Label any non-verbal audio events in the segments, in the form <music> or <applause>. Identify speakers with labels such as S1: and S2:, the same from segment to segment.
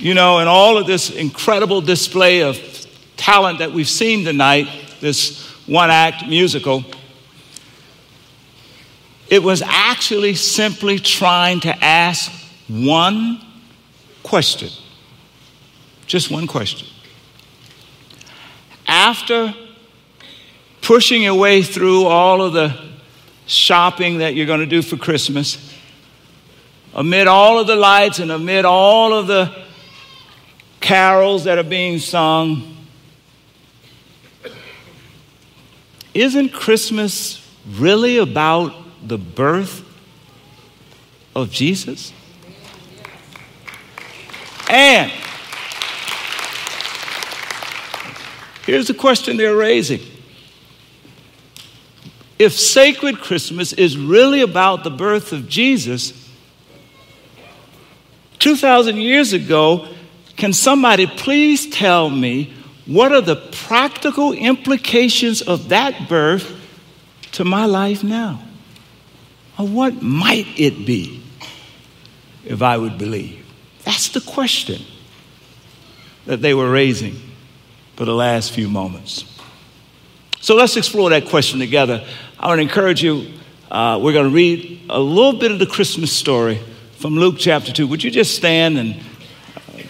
S1: You know, and all of this incredible display of talent that we've seen tonight, this one act musical, it was actually simply trying to ask one question. Just one question. After pushing your way through all of the shopping that you're going to do for Christmas, amid all of the lights and amid all of the carols that are being sung, isn't Christmas really about the birth of Jesus? And here's the question they're raising. If sacred Christmas is really about the birth of Jesus, 2,000 years ago, can somebody please tell me what are the practical implications of that birth to my life now? Or what might it be if I would believe? That's the question that they were raising for the last few moments. So let's explore that question together. I want to encourage you, uh, we're going to read a little bit of the Christmas story from Luke chapter 2. Would you just stand and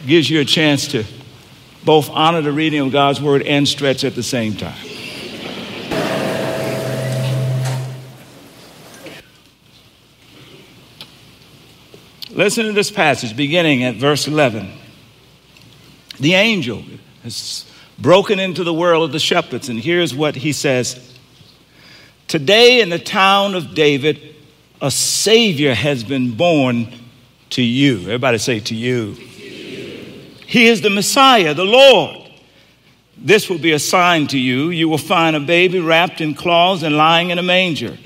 S1: gives you a chance to both honor the reading of God's word and stretch at the same time. Listen to this passage beginning at verse 11. The angel has broken into the world of the shepherds, and here's what he says Today in the town of David, a Savior has been born to you. Everybody say, to you. He is the Messiah, the Lord. This will be a sign to you. You will find a baby wrapped in cloths and lying in a manger.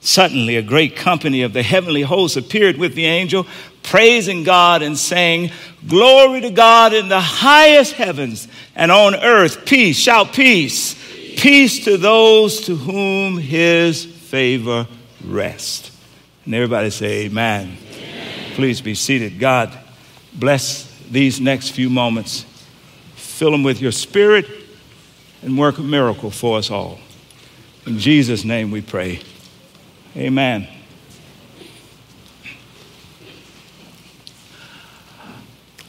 S1: Suddenly, a great company of the heavenly hosts appeared with the angel, praising God and saying, Glory to God in the highest heavens, and on earth peace. Shout peace. Peace to those to whom his favor rests. And everybody say, Amen. Amen. Please be seated. God bless these next few moments. Fill them with your spirit and work a miracle for us all. In Jesus' name we pray. Amen.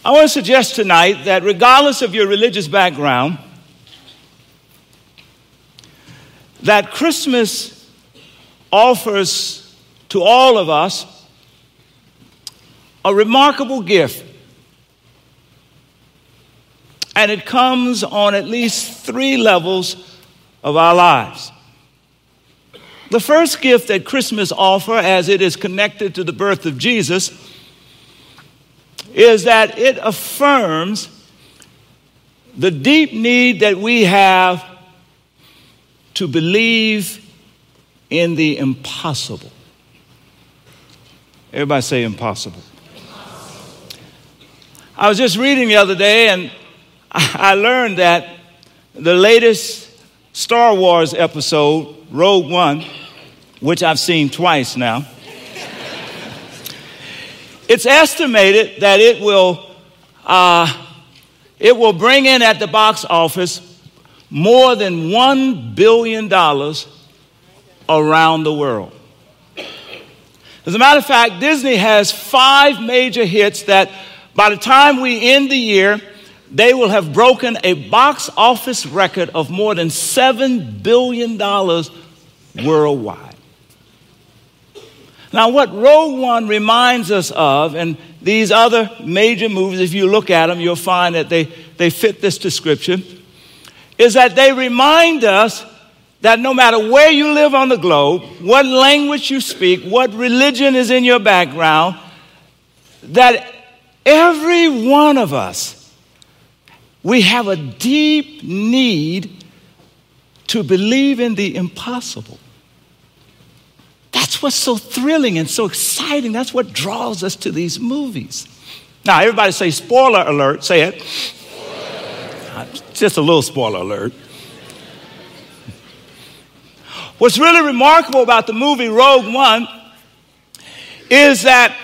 S1: I want to suggest tonight that regardless of your religious background, that Christmas offers to all of us a remarkable gift. And it comes on at least three levels of our lives. The first gift that Christmas offers, as it is connected to the birth of Jesus, is that it affirms the deep need that we have to believe in the impossible. Everybody say impossible. I was just reading the other day and I learned that the latest Star Wars episode, Rogue One, which I've seen twice now. it's estimated that it will, uh, it will bring in at the box office more than $1 billion around the world. As a matter of fact, Disney has five major hits that by the time we end the year, they will have broken a box office record of more than $7 billion worldwide. Now, what Rogue One reminds us of, and these other major movies, if you look at them, you'll find that they, they fit this description, is that they remind us that no matter where you live on the globe, what language you speak, what religion is in your background, that every one of us, we have a deep need to believe in the impossible. That's what's so thrilling and so exciting. That's what draws us to these movies. Now, everybody say spoiler alert. Say it. Just a little spoiler alert. What's really remarkable about the movie Rogue One is that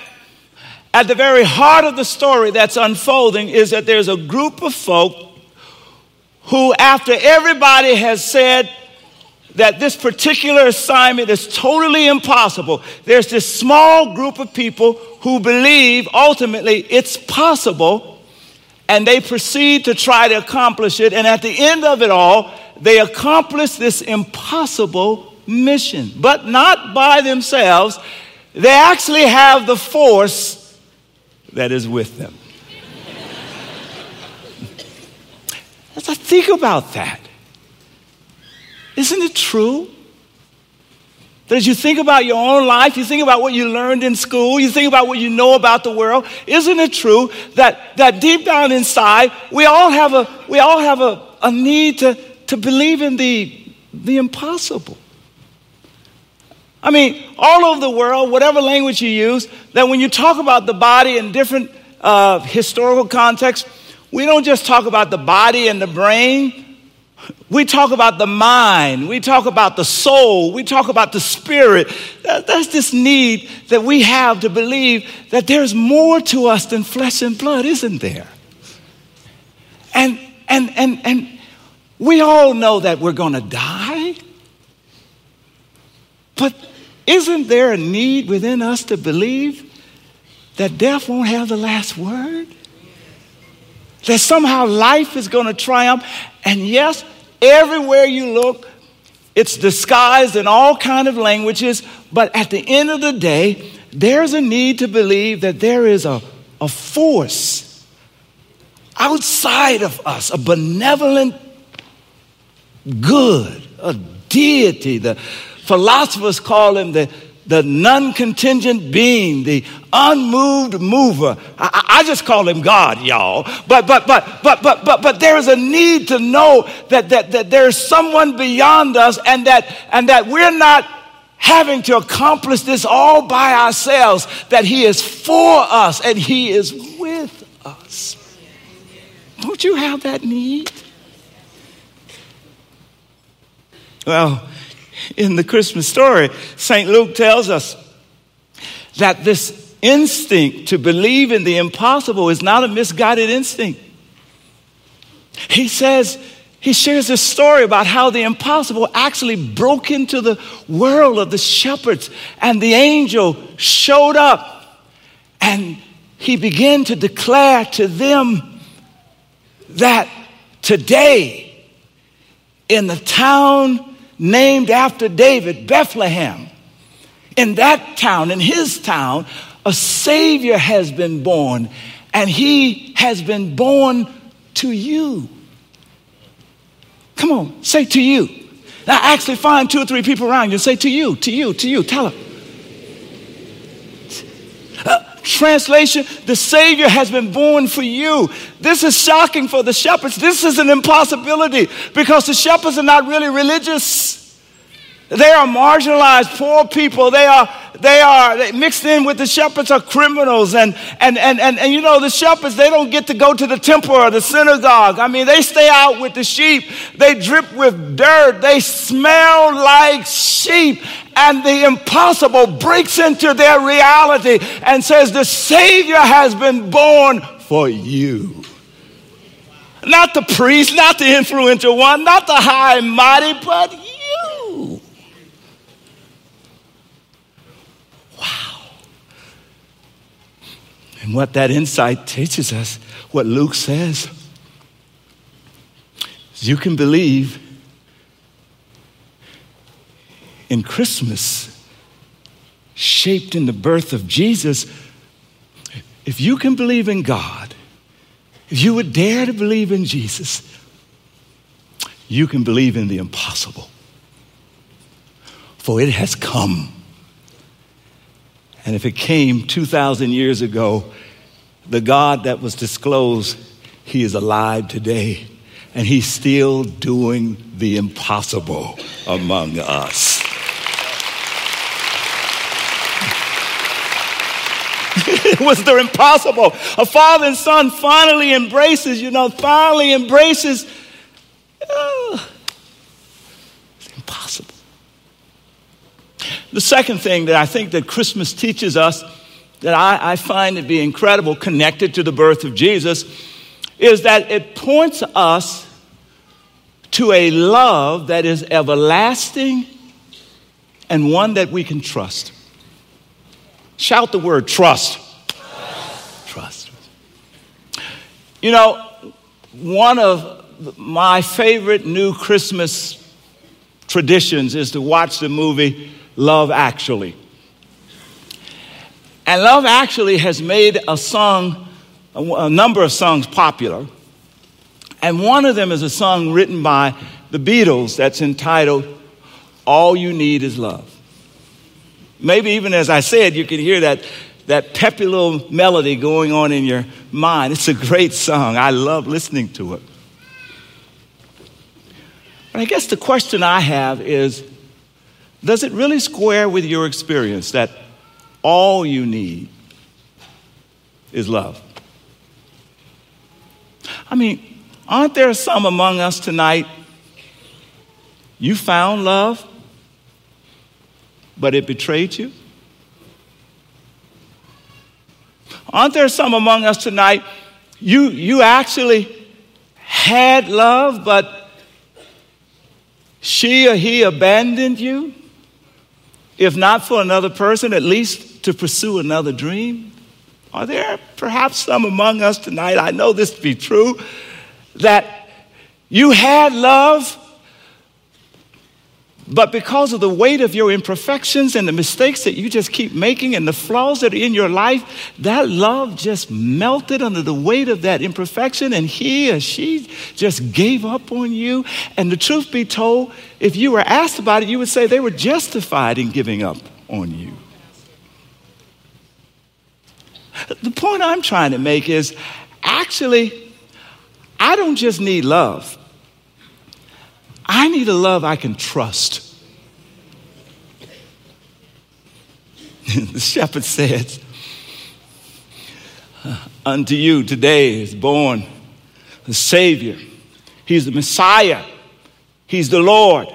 S1: At the very heart of the story that's unfolding is that there's a group of folk who, after everybody has said that this particular assignment is totally impossible, there's this small group of people who believe ultimately it's possible and they proceed to try to accomplish it. And at the end of it all, they accomplish this impossible mission, but not by themselves. They actually have the force that is with them. As I think about that, isn't it true? That as you think about your own life, you think about what you learned in school, you think about what you know about the world, isn't it true that, that deep down inside, we all have a, we all have a, a need to, to believe in the, the impossible? I mean, all over the world, whatever language you use, that when you talk about the body in different uh, historical contexts, we don't just talk about the body and the brain, we talk about the mind, we talk about the soul, we talk about the spirit. That's this need that we have to believe that there's more to us than flesh and blood, isn't there? And and and and we all know that we're going to die. But isn't there a need within us to believe that death won't have the last word? That somehow life is going to triumph. And yes, Everywhere you look, it's disguised in all kind of languages, but at the end of the day, there's a need to believe that there is a, a force outside of us, a benevolent good, a deity. The philosophers call him the the non contingent being, the unmoved mover. I, I, just call him God, y'all. But, but, but, but, but, but, but there is a need to know that, that, that there is someone beyond us and that, and that we're not having to accomplish this all by ourselves, that he is for us and he is with us. Don't you have that need? Well, in the Christmas story, St. Luke tells us that this instinct to believe in the impossible is not a misguided instinct. He says, he shares this story about how the impossible actually broke into the world of the shepherds, and the angel showed up and he began to declare to them that today in the town named after David, Bethlehem. In that town, in his town, a Savior has been born, and he has been born to you. Come on, say to you. Now, actually, find two or three people around you and say to you, to you, to you. Tell them. Uh, translation the Savior has been born for you. This is shocking for the shepherds. This is an impossibility because the shepherds are not really religious. They are marginalized, poor people. They are, they are they mixed in with the shepherds are criminals. And, and, and, and, and you know, the shepherds, they don't get to go to the temple or the synagogue. I mean, they stay out with the sheep. They drip with dirt. They smell like sheep. And the impossible breaks into their reality and says, the Savior has been born for you. Not the priest, not the influential one, not the high and mighty, but you. And what that insight teaches us, what Luke says, is you can believe in Christmas, shaped in the birth of Jesus. If you can believe in God, if you would dare to believe in Jesus, you can believe in the impossible. For it has come. And if it came 2,000 years ago, the God that was disclosed, he is alive today. And he's still doing the impossible among us. <laughs> it was the impossible. A father and son finally embraces, you know, finally embraces. Oh, it's impossible. The second thing that I think that Christmas teaches us that I, I find to be incredible connected to the birth of Jesus is that it points us to a love that is everlasting and one that we can trust. Shout the word trust. Trust. You know, one of my favorite new Christmas traditions is to watch the movie Love Actually. And Love Actually has made a song, a number of songs popular. And one of them is a song written by the Beatles that's entitled All You Need Is Love. Maybe even as I said, you can hear that, that peppy little melody going on in your mind. It's a great song. I love listening to it. But I guess the question I have is does it really square with your experience that all you need is love. I mean, aren't there some among us tonight? You found love, but it betrayed you? Aren't there some among us tonight? You, you actually had love, but she or he abandoned you? If not for another person, at least to pursue another dream? Are there perhaps some among us tonight, I know this to be true, that you had love, but because of the weight of your imperfections and the mistakes that you just keep making and the flaws that are in your life, that love just melted under the weight of that imperfection, and he or she just gave up on you. And the truth be told, if you were asked about it, you would say they were justified in giving up on you. The point I'm trying to make is actually, I don't just need love, I need a love I can trust. <laughs> the shepherd says, uh, Unto you today is born the Savior. He's the Messiah. He's the Lord.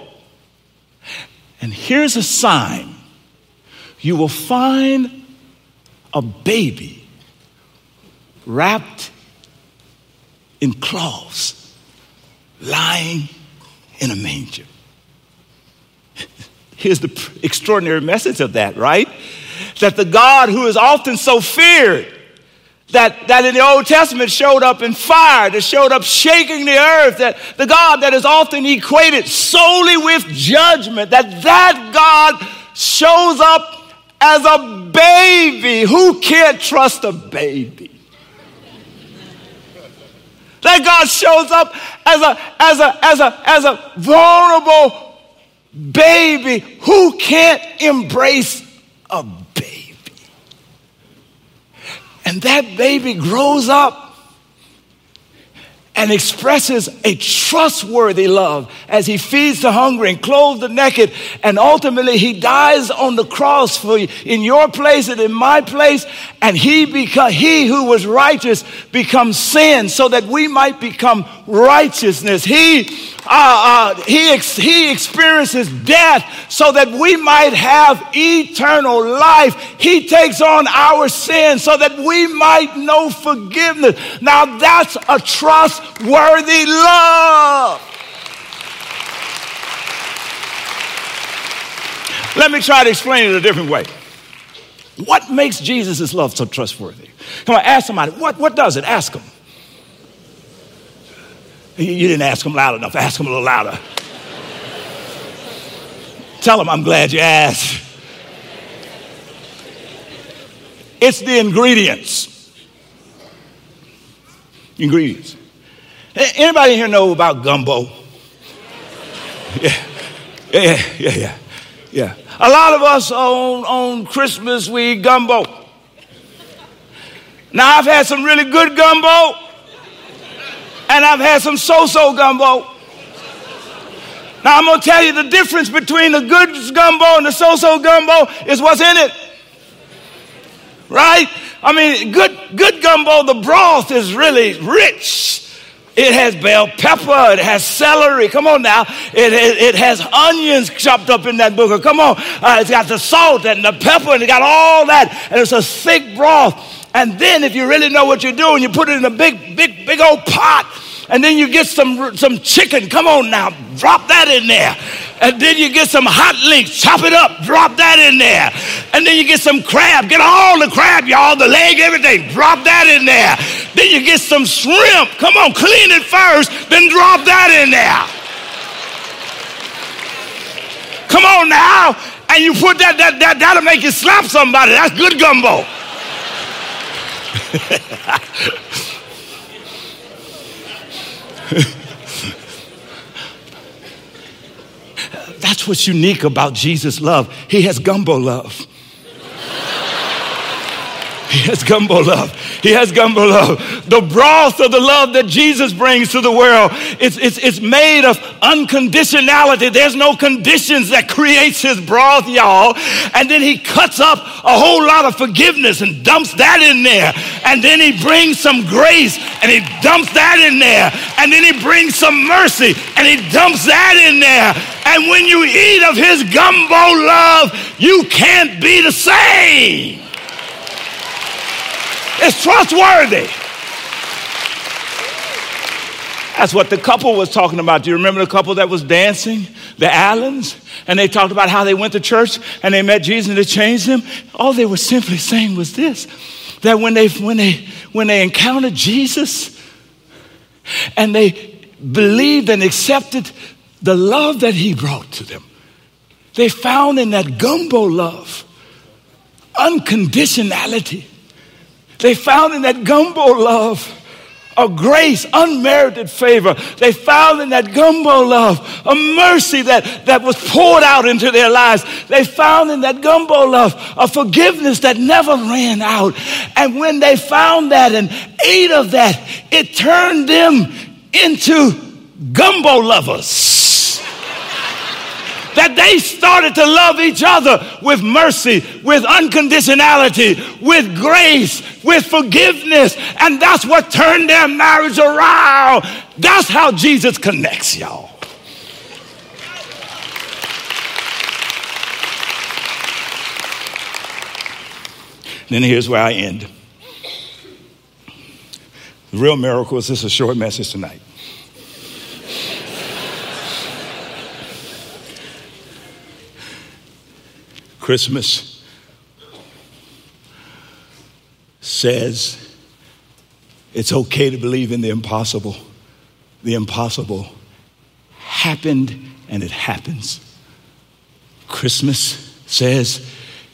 S1: And here's a sign you will find a baby wrapped in cloths, lying in a manger. <laughs> Here's the extraordinary message of that, right? That the God who is often so feared, that, that in the Old Testament showed up in fire, that showed up shaking the earth, that the God that is often equated solely with judgment, that that God shows up as a baby. Who can't trust a baby? That God shows up as a, as a, as a, as a vulnerable baby. Who can't embrace a baby? And that baby grows up and expresses a trustworthy love as he feeds the hungry and clothes the naked. And ultimately, he dies on the cross for you, in your place and in my place. And he, beca- he who was righteous becomes sin so that we might become righteousness. He, uh, uh, he, ex- he experiences death so that we might have eternal life. He takes on our sins so that we might know forgiveness. Now that's a trustworthy love. Let me try to explain it a different way. What makes Jesus' love so trustworthy? Come on, ask somebody. What, what does it? Ask them. You didn't ask them loud enough. Ask them a little louder. Tell them I'm glad you asked. It's the ingredients. Ingredients. Anybody here know about gumbo? Yeah, yeah, yeah, yeah, yeah. A lot of us on, on Christmas we eat gumbo. Now I've had some really good gumbo, and I've had some so-so gumbo. Now I'm gonna tell you the difference between the good gumbo and the so-so gumbo is what's in it. Right? I mean, good good gumbo, the broth is really rich. It has bell pepper. It has celery. Come on now. It, it, it has onions chopped up in that booger. Come on. Uh, it's got the salt and the pepper and it got all that. And it's a thick broth. And then if you really know what you're doing, you put it in a big, big, big old pot and then you get some, some chicken. Come on now, drop that in there. And then you get some hot links, chop it up, drop that in there. And then you get some crab, get all the crab, y'all, the leg, everything, drop that in there. Then you get some shrimp. Come on, clean it first, then drop that in there. Come on now. And you put that, that, that that'll make you slap somebody. That's good gumbo. <laughs> That's what's unique about Jesus' love. He has gumbo love. He has gumbo love. He has gumbo love. The broth of the love that Jesus brings to the world, it's, it's, it's made of unconditionality. There's no conditions that creates his broth, y'all. And then he cuts up a whole lot of forgiveness and dumps that in there. And then he brings some grace and he dumps that in there. And then he brings some mercy and he dumps that in there. And when you eat of his gumbo love, you can't be the same. It's trustworthy. That's what the couple was talking about. Do you remember the couple that was dancing? The Allens? And they talked about how they went to church and they met Jesus and it changed them. All they were simply saying was this that when they, when they, when they encountered Jesus and they believed and accepted the love that he brought to them, they found in that gumbo love unconditionality they found in that gumbo love a grace, unmerited favor. They found in that gumbo love a mercy that, that was poured out into their lives. They found in that gumbo love a forgiveness that never ran out. And when they found that and ate of that, it turned them into gumbo lovers that they started to love each other with mercy, with unconditionality, with grace, with forgiveness. And that's what turned their marriage around. That's how Jesus connects y'all. Then here's where I end. The real miracle is this is a short message tonight. Christmas says it's okay to believe in the impossible. The impossible happened and it happens. Christmas says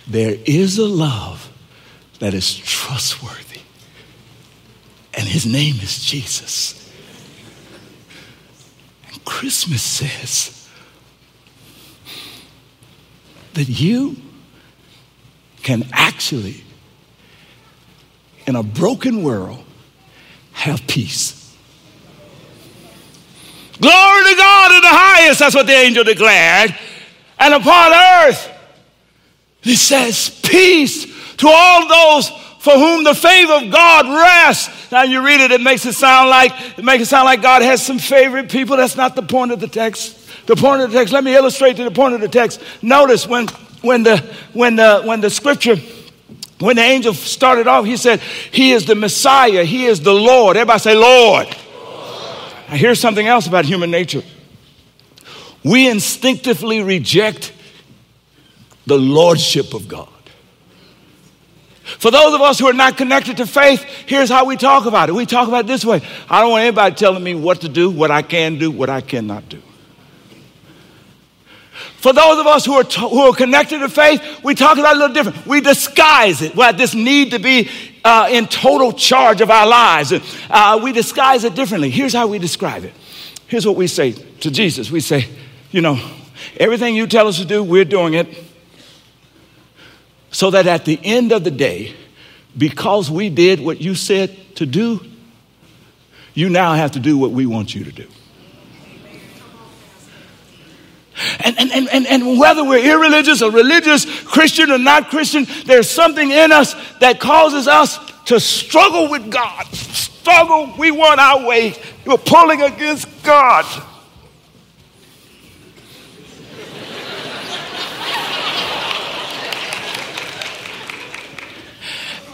S1: there is a love that is trustworthy, and his name is Jesus. And Christmas says, that you can actually, in a broken world, have peace. Glory to God in the highest, that's what the angel declared. And upon earth, he says, peace to all those for whom the favor of God rests. Now you read it, it makes it sound like it makes it sound like God has some favorite people. That's not the point of the text the point of the text. Let me illustrate to the point of the text. Notice when, when, the, when, the, when the scripture, when the angel started off, he said, He is the Messiah, He is the Lord. Everybody say, Lord. Now, here's something else about human nature we instinctively reject the lordship of God. For those of us who are not connected to faith, here's how we talk about it. We talk about it this way I don't want anybody telling me what to do, what I can do, what I cannot do. For those of us who are, to, who are connected to faith, we talk about it a little different. We disguise it. We have this need to be uh, in total charge of our lives. Uh, we disguise it differently. Here's how we describe it. Here's what we say to Jesus. We say, you know, everything you tell us to do, we're doing it. So that at the end of the day, because we did what you said to do, you now have to do what we want you to do. And, and, and, and whether we're irreligious or religious, Christian or not Christian, there's something in us that causes us to struggle with God. Struggle, we want our way. We're pulling against God.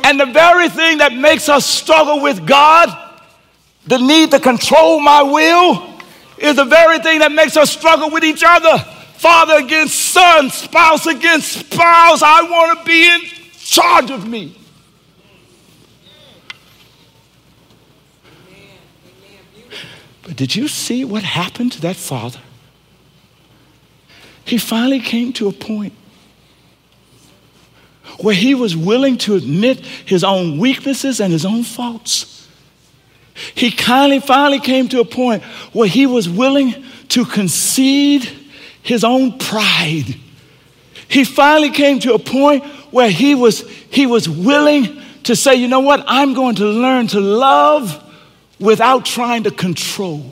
S1: And the very thing that makes us struggle with God, the need to control my will, is the very thing that makes us struggle with each other. Father against son, spouse against spouse. I want to be in charge of me. But did you see what happened to that father? He finally came to a point where he was willing to admit his own weaknesses and his own faults. He kindly finally came to a point where he was willing to concede his own pride. He finally came to a point where he was, he was willing to say, you know what, I'm going to learn to love without trying to control.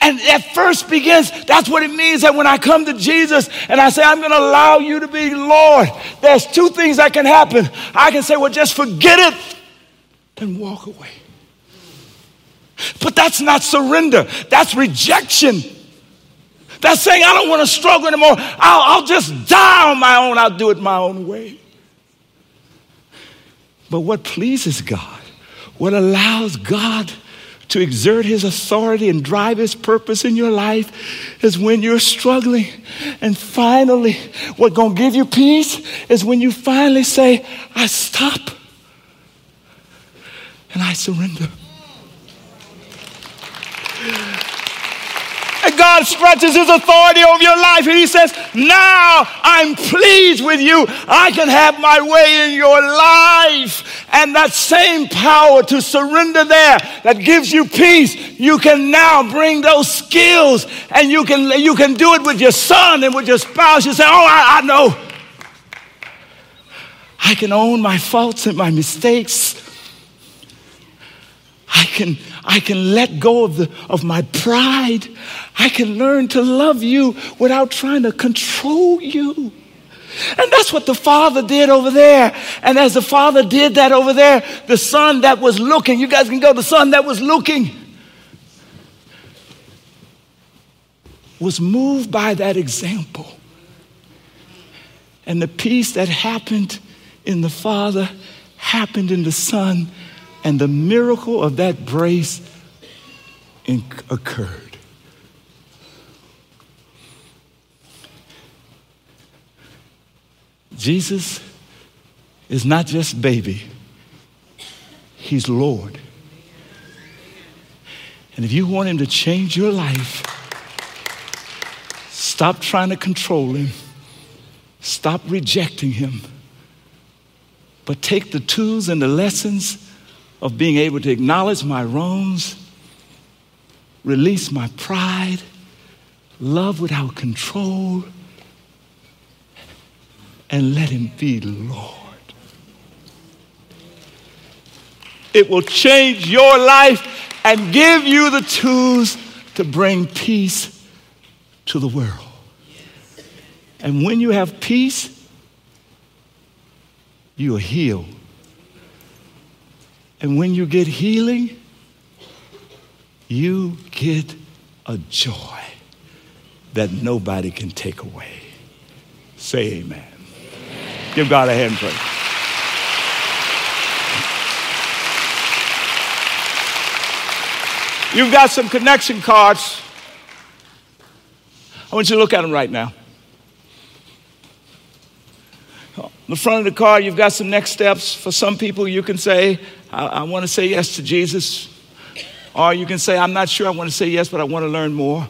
S1: And at first begins, that's what it means that when I come to Jesus and I say, I'm going to allow you to be Lord, there's two things that can happen. I can say, well, just forget it and walk away. But that's not surrender, that's rejection. That's saying, I don't want to struggle anymore. I'll, I'll just die on my own, I'll do it my own way. But what pleases God, what allows God to exert his authority and drive his purpose in your life is when you're struggling. And finally, what's going to give you peace is when you finally say, I stop and I surrender. God stretches his authority over your life and he says, Now I'm pleased with you. I can have my way in your life. And that same power to surrender there that gives you peace, you can now bring those skills and you can, you can do it with your son and with your spouse. You say, Oh, I, I know. I can own my faults and my mistakes. I can, I can let go of, the, of my pride. I can learn to love you without trying to control you. And that's what the father did over there. And as the father did that over there, the son that was looking, you guys can go, the son that was looking was moved by that example. And the peace that happened in the father happened in the son and the miracle of that brace occurred. Jesus is not just baby, he's Lord. And if you want him to change your life, stop trying to control him, stop rejecting him, but take the tools and the lessons of being able to acknowledge my wrongs, release my pride, love without control, and let Him be Lord. It will change your life and give you the tools to bring peace to the world. And when you have peace, you are healed. And when you get healing, you get a joy that nobody can take away. Say amen. amen. Give God a hand praise. You've got some connection cards. I want you to look at them right now. The front of the card, you've got some next steps. For some people, you can say, I, I want to say yes to Jesus. Or you can say, I'm not sure I want to say yes, but I want to learn more.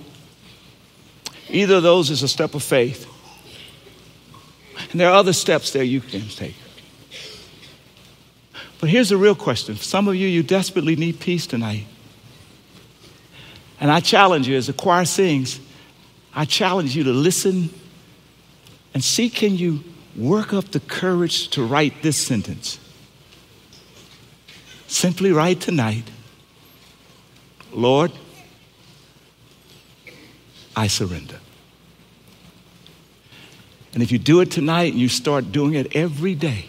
S1: Either of those is a step of faith. And there are other steps there you can take. But here's the real question. For some of you, you desperately need peace tonight. And I challenge you, as the choir sings, I challenge you to listen and see can you work up the courage to write this sentence. Simply write tonight, Lord, I surrender. And if you do it tonight and you start doing it every day,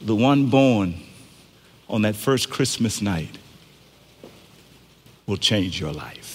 S1: the one born on that first Christmas night will change your life.